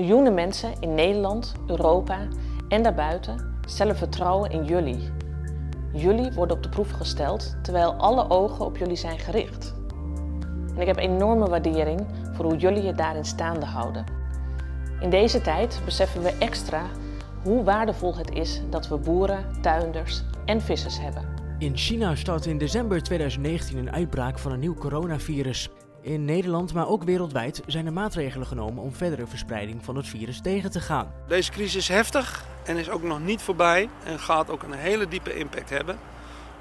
Miljoenen mensen in Nederland, Europa en daarbuiten stellen vertrouwen in jullie. Jullie worden op de proef gesteld terwijl alle ogen op jullie zijn gericht. En ik heb enorme waardering voor hoe jullie je daarin staande houden. In deze tijd beseffen we extra hoe waardevol het is dat we boeren, tuinders en vissers hebben. In China startte in december 2019 een uitbraak van een nieuw coronavirus. In Nederland, maar ook wereldwijd, zijn er maatregelen genomen om verdere verspreiding van het virus tegen te gaan. Deze crisis is heftig en is ook nog niet voorbij en gaat ook een hele diepe impact hebben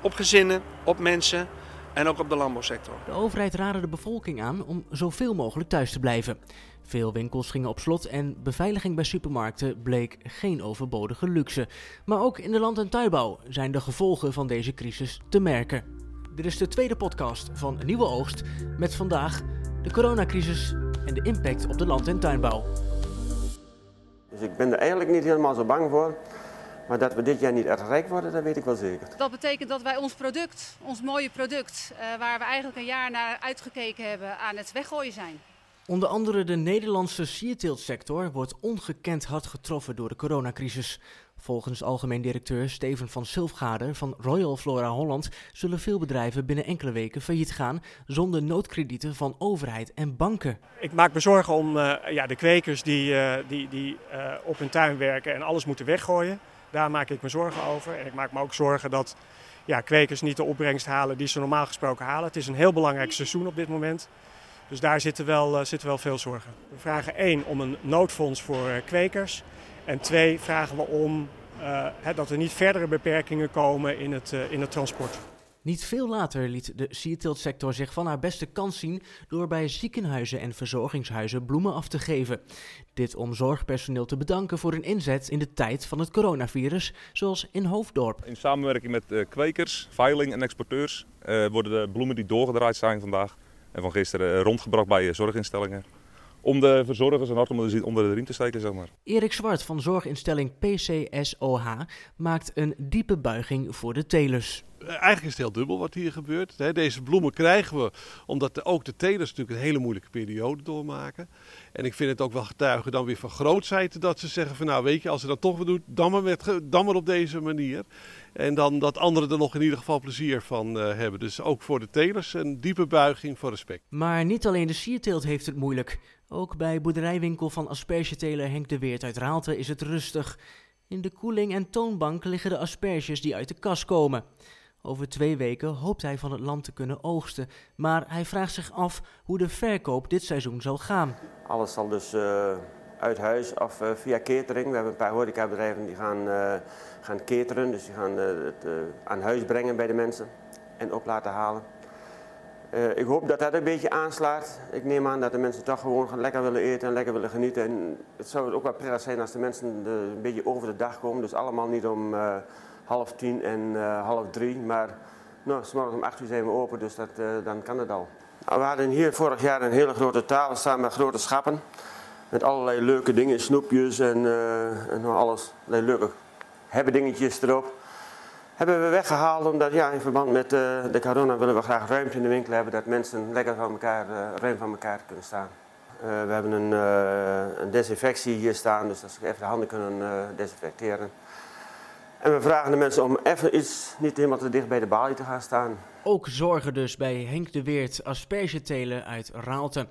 op gezinnen, op mensen en ook op de landbouwsector. De overheid raadde de bevolking aan om zoveel mogelijk thuis te blijven. Veel winkels gingen op slot en beveiliging bij supermarkten bleek geen overbodige luxe. Maar ook in de land- en tuinbouw zijn de gevolgen van deze crisis te merken. Dit is de tweede podcast van Nieuwe Oogst met vandaag de coronacrisis en de impact op de land- en tuinbouw. Dus ik ben er eigenlijk niet helemaal zo bang voor. Maar dat we dit jaar niet erg rijk worden, dat weet ik wel zeker. Dat betekent dat wij ons product, ons mooie product, uh, waar we eigenlijk een jaar naar uitgekeken hebben, aan het weggooien zijn. Onder andere de Nederlandse sierteeltsector wordt ongekend hard getroffen door de coronacrisis. Volgens algemeen directeur Steven van Silfgaarder van Royal Flora Holland zullen veel bedrijven binnen enkele weken failliet gaan zonder noodkredieten van overheid en banken. Ik maak me zorgen om uh, ja, de kwekers die, uh, die, die uh, op hun tuin werken en alles moeten weggooien. Daar maak ik me zorgen over. En ik maak me ook zorgen dat ja, kwekers niet de opbrengst halen die ze normaal gesproken halen. Het is een heel belangrijk seizoen op dit moment. Dus daar zitten wel, uh, zitten wel veel zorgen. We vragen één om een noodfonds voor uh, kwekers. En twee vragen we om uh, hè, dat er niet verdere beperkingen komen in het, in het transport. Niet veel later liet de sierteeltsector zich van haar beste kans zien door bij ziekenhuizen en verzorgingshuizen bloemen af te geven. Dit om zorgpersoneel te bedanken voor hun inzet in de tijd van het coronavirus, zoals in Hoofddorp. In samenwerking met kwekers, veiling en exporteurs uh, worden de bloemen die doorgedraaid zijn vandaag en van gisteren rondgebracht bij zorginstellingen. Om de verzorgers een hart onder de riem te steken, zeg maar. Erik Zwart van zorginstelling PCSOH maakt een diepe buiging voor de telers. Eigenlijk is het heel dubbel wat hier gebeurt. Deze bloemen krijgen we omdat ook de telers natuurlijk een hele moeilijke periode doormaken. En ik vind het ook wel getuigen dan weer van grootheid dat ze zeggen van nou weet je, als ze dat toch weer doen, dan maar, met, dan maar op deze manier. En dan dat anderen er nog in ieder geval plezier van uh, hebben. Dus ook voor de telers een diepe buiging voor respect. Maar niet alleen de sierteelt heeft het moeilijk. Ook bij boerderijwinkel van aspergeteler Henk de Weert uit Raalte is het rustig. In de koeling en toonbank liggen de asperges die uit de kas komen. Over twee weken hoopt hij van het land te kunnen oogsten, maar hij vraagt zich af hoe de verkoop dit seizoen zal gaan. Alles zal dus uh, uit huis of uh, via catering. We hebben een paar horecabedrijven die gaan, uh, gaan cateren, dus die gaan het aan huis brengen bij de mensen en op laten halen. Ik hoop dat dat een beetje aanslaat. Ik neem aan dat de mensen toch gewoon lekker willen eten en lekker willen genieten. En het zou ook wel prettig zijn als de mensen een beetje over de dag komen, dus allemaal niet om half tien en uh, half drie. Maar nou, morgens om acht uur zijn we open, dus dat, dan kan het al. Nou, we hadden hier vorig jaar een hele grote tafel staan met grote schappen. Met allerlei leuke dingen, snoepjes en, en alles. Allerlei leuke hebben dingetjes erop. Hebben we weggehaald omdat ja, in verband met de corona willen we graag ruimte in de winkel hebben. Dat mensen lekker van elkaar, ruim van elkaar kunnen staan. we hebben een, een desinfectie hier staan, dus dat ze even de handen kunnen desinfecteren. En we vragen de mensen om even iets niet helemaal te dicht bij de balie te gaan staan. Ook zorgen dus bij Henk de Weert, aspergetelen uit Raalte.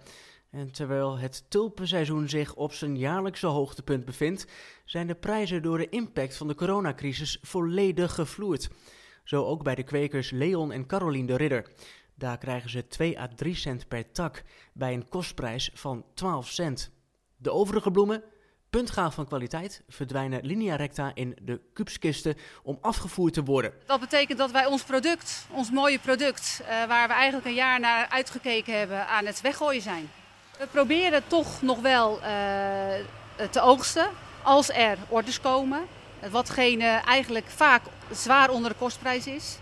En terwijl het tulpenseizoen zich op zijn jaarlijkse hoogtepunt bevindt, zijn de prijzen door de impact van de coronacrisis volledig gevloerd. Zo ook bij de kwekers Leon en Carolien de Ridder. Daar krijgen ze 2 à 3 cent per tak, bij een kostprijs van 12 cent. De overige bloemen puntgaaf van kwaliteit verdwijnen linea recta in de kubskisten om afgevoerd te worden. Dat betekent dat wij ons product, ons mooie product, uh, waar we eigenlijk een jaar naar uitgekeken hebben, aan het weggooien zijn. We proberen toch nog wel uh, te oogsten als er orders komen. Watgene eigenlijk vaak zwaar onder de kostprijs is.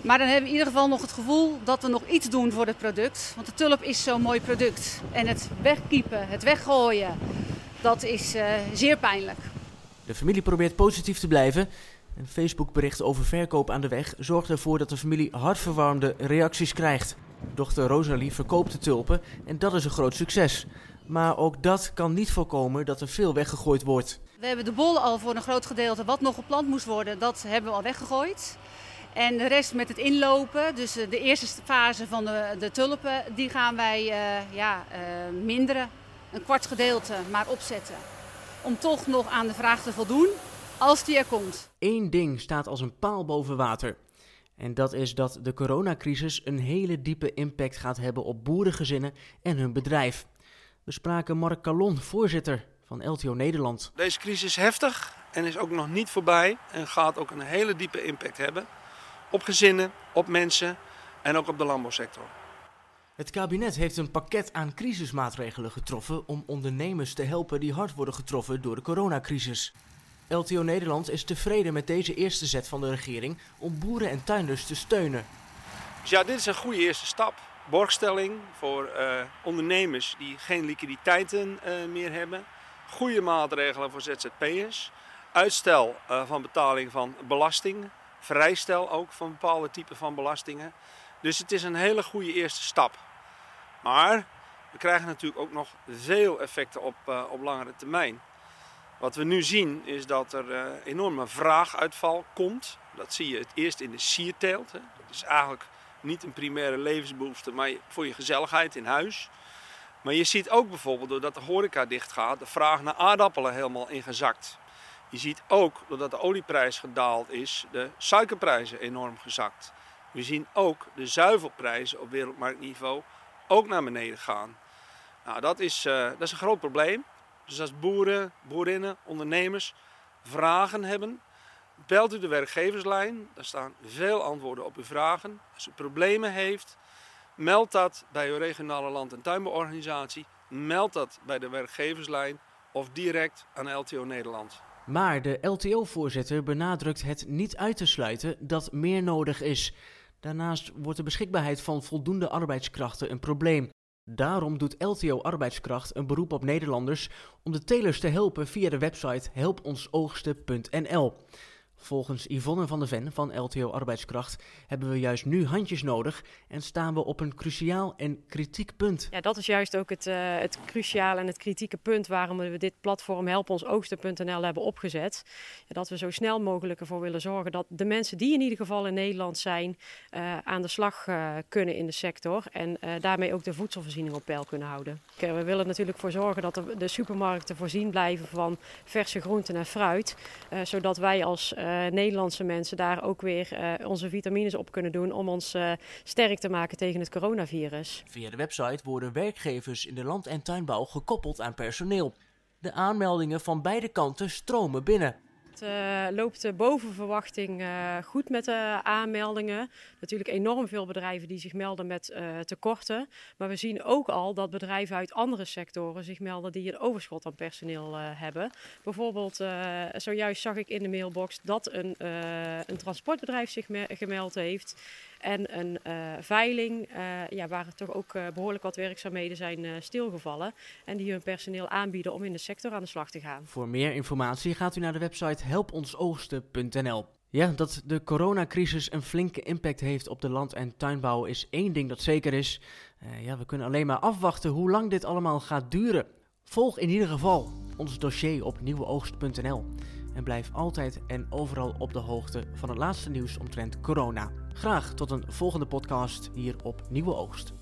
Maar dan hebben we in ieder geval nog het gevoel dat we nog iets doen voor het product. Want de tulp is zo'n mooi product. En het wegkiepen, het weggooien, dat is uh, zeer pijnlijk. De familie probeert positief te blijven. Een Facebookbericht over verkoop aan de weg zorgt ervoor dat de familie hartverwarmde reacties krijgt. Dochter Rosalie verkoopt de tulpen en dat is een groot succes. Maar ook dat kan niet voorkomen dat er veel weggegooid wordt. We hebben de bollen al voor een groot gedeelte wat nog geplant moest worden, dat hebben we al weggegooid. En de rest met het inlopen, dus de eerste fase van de, de tulpen, die gaan wij uh, ja, uh, minderen. Een kwart gedeelte maar opzetten. Om toch nog aan de vraag te voldoen, als die er komt. Eén ding staat als een paal boven water. En dat is dat de coronacrisis een hele diepe impact gaat hebben op boerengezinnen en hun bedrijf. We spraken Mark Calon, voorzitter van LTO Nederland. Deze crisis is heftig en is ook nog niet voorbij en gaat ook een hele diepe impact hebben op gezinnen, op mensen en ook op de landbouwsector. Het kabinet heeft een pakket aan crisismaatregelen getroffen om ondernemers te helpen die hard worden getroffen door de coronacrisis. LTO Nederland is tevreden met deze eerste zet van de regering om boeren en tuinders te steunen. Ja, dit is een goede eerste stap. Borgstelling voor uh, ondernemers die geen liquiditeiten uh, meer hebben. Goede maatregelen voor ZZP'ers. Uitstel uh, van betaling van belasting. Vrijstel ook van bepaalde typen van belastingen. Dus het is een hele goede eerste stap. Maar we krijgen natuurlijk ook nog veel effecten op, op langere termijn. Wat we nu zien is dat er uh, enorme vraaguitval komt. Dat zie je het eerst in de sierteelt. Hè. Dat is eigenlijk niet een primaire levensbehoefte, maar voor je gezelligheid in huis. Maar je ziet ook bijvoorbeeld doordat de horeca dicht gaat, de vraag naar aardappelen helemaal ingezakt. Je ziet ook doordat de olieprijs gedaald is, de suikerprijzen enorm gezakt. We zien ook de zuivelprijzen op wereldmarktniveau ook naar beneden gaan. Nou, dat is, uh, dat is een groot probleem. Dus als boeren, boerinnen, ondernemers vragen hebben, belt u de werkgeverslijn. Daar staan veel antwoorden op uw vragen. Als u problemen heeft, meld dat bij uw regionale land- en tuinbouworganisatie. Meld dat bij de werkgeverslijn of direct aan LTO Nederland. Maar de LTO-voorzitter benadrukt het niet uit te sluiten dat meer nodig is. Daarnaast wordt de beschikbaarheid van voldoende arbeidskrachten een probleem. Daarom doet LTO Arbeidskracht een beroep op Nederlanders om de telers te helpen via de website helponsoogsten.nl. Volgens Yvonne van der Ven van LTO Arbeidskracht hebben we juist nu handjes nodig en staan we op een cruciaal en kritiek punt. Ja, dat is juist ook het, uh, het cruciale en het kritieke punt waarom we dit platform helponsoogsten.nl hebben opgezet. Dat we zo snel mogelijk ervoor willen zorgen dat de mensen die in ieder geval in Nederland zijn uh, aan de slag uh, kunnen in de sector en daarmee ook de voedselvoorziening op peil kunnen houden. We willen natuurlijk voor zorgen dat de, de supermarkten voorzien blijven van verse groenten en fruit, zodat wij als Nederlandse mensen daar ook weer uh, onze vitamines op kunnen doen om ons uh, sterk te maken tegen het coronavirus. Via de website worden werkgevers in de land- en tuinbouw gekoppeld aan personeel. De aanmeldingen van beide kanten stromen binnen. Het uh, loopt boven verwachting uh, goed met de aanmeldingen. Natuurlijk enorm veel bedrijven die zich melden met tekorten. Maar we zien ook al dat bedrijven uit andere sectoren zich melden die een overschot aan personeel hebben. Bijvoorbeeld, zojuist zag ik in de mailbox dat een, een transportbedrijf zich gemeld heeft. En een uh, veiling, uh, ja, waar toch ook uh, behoorlijk wat werkzaamheden zijn stilgevallen. En die hun personeel aanbieden om in de sector aan de slag te gaan. Voor meer informatie gaat u naar de website helponsoogsten.nl. Ja, dat de coronacrisis een flinke impact heeft op de land- en tuinbouw is één ding dat zeker is. ja, we kunnen alleen maar afwachten hoe lang dit allemaal gaat duren. Volg in ieder geval ons dossier op nieuweoogst.nl en blijf altijd en overal op de hoogte van het laatste nieuws omtrent corona. Graag tot een volgende podcast hier op Nieuwe Oogst.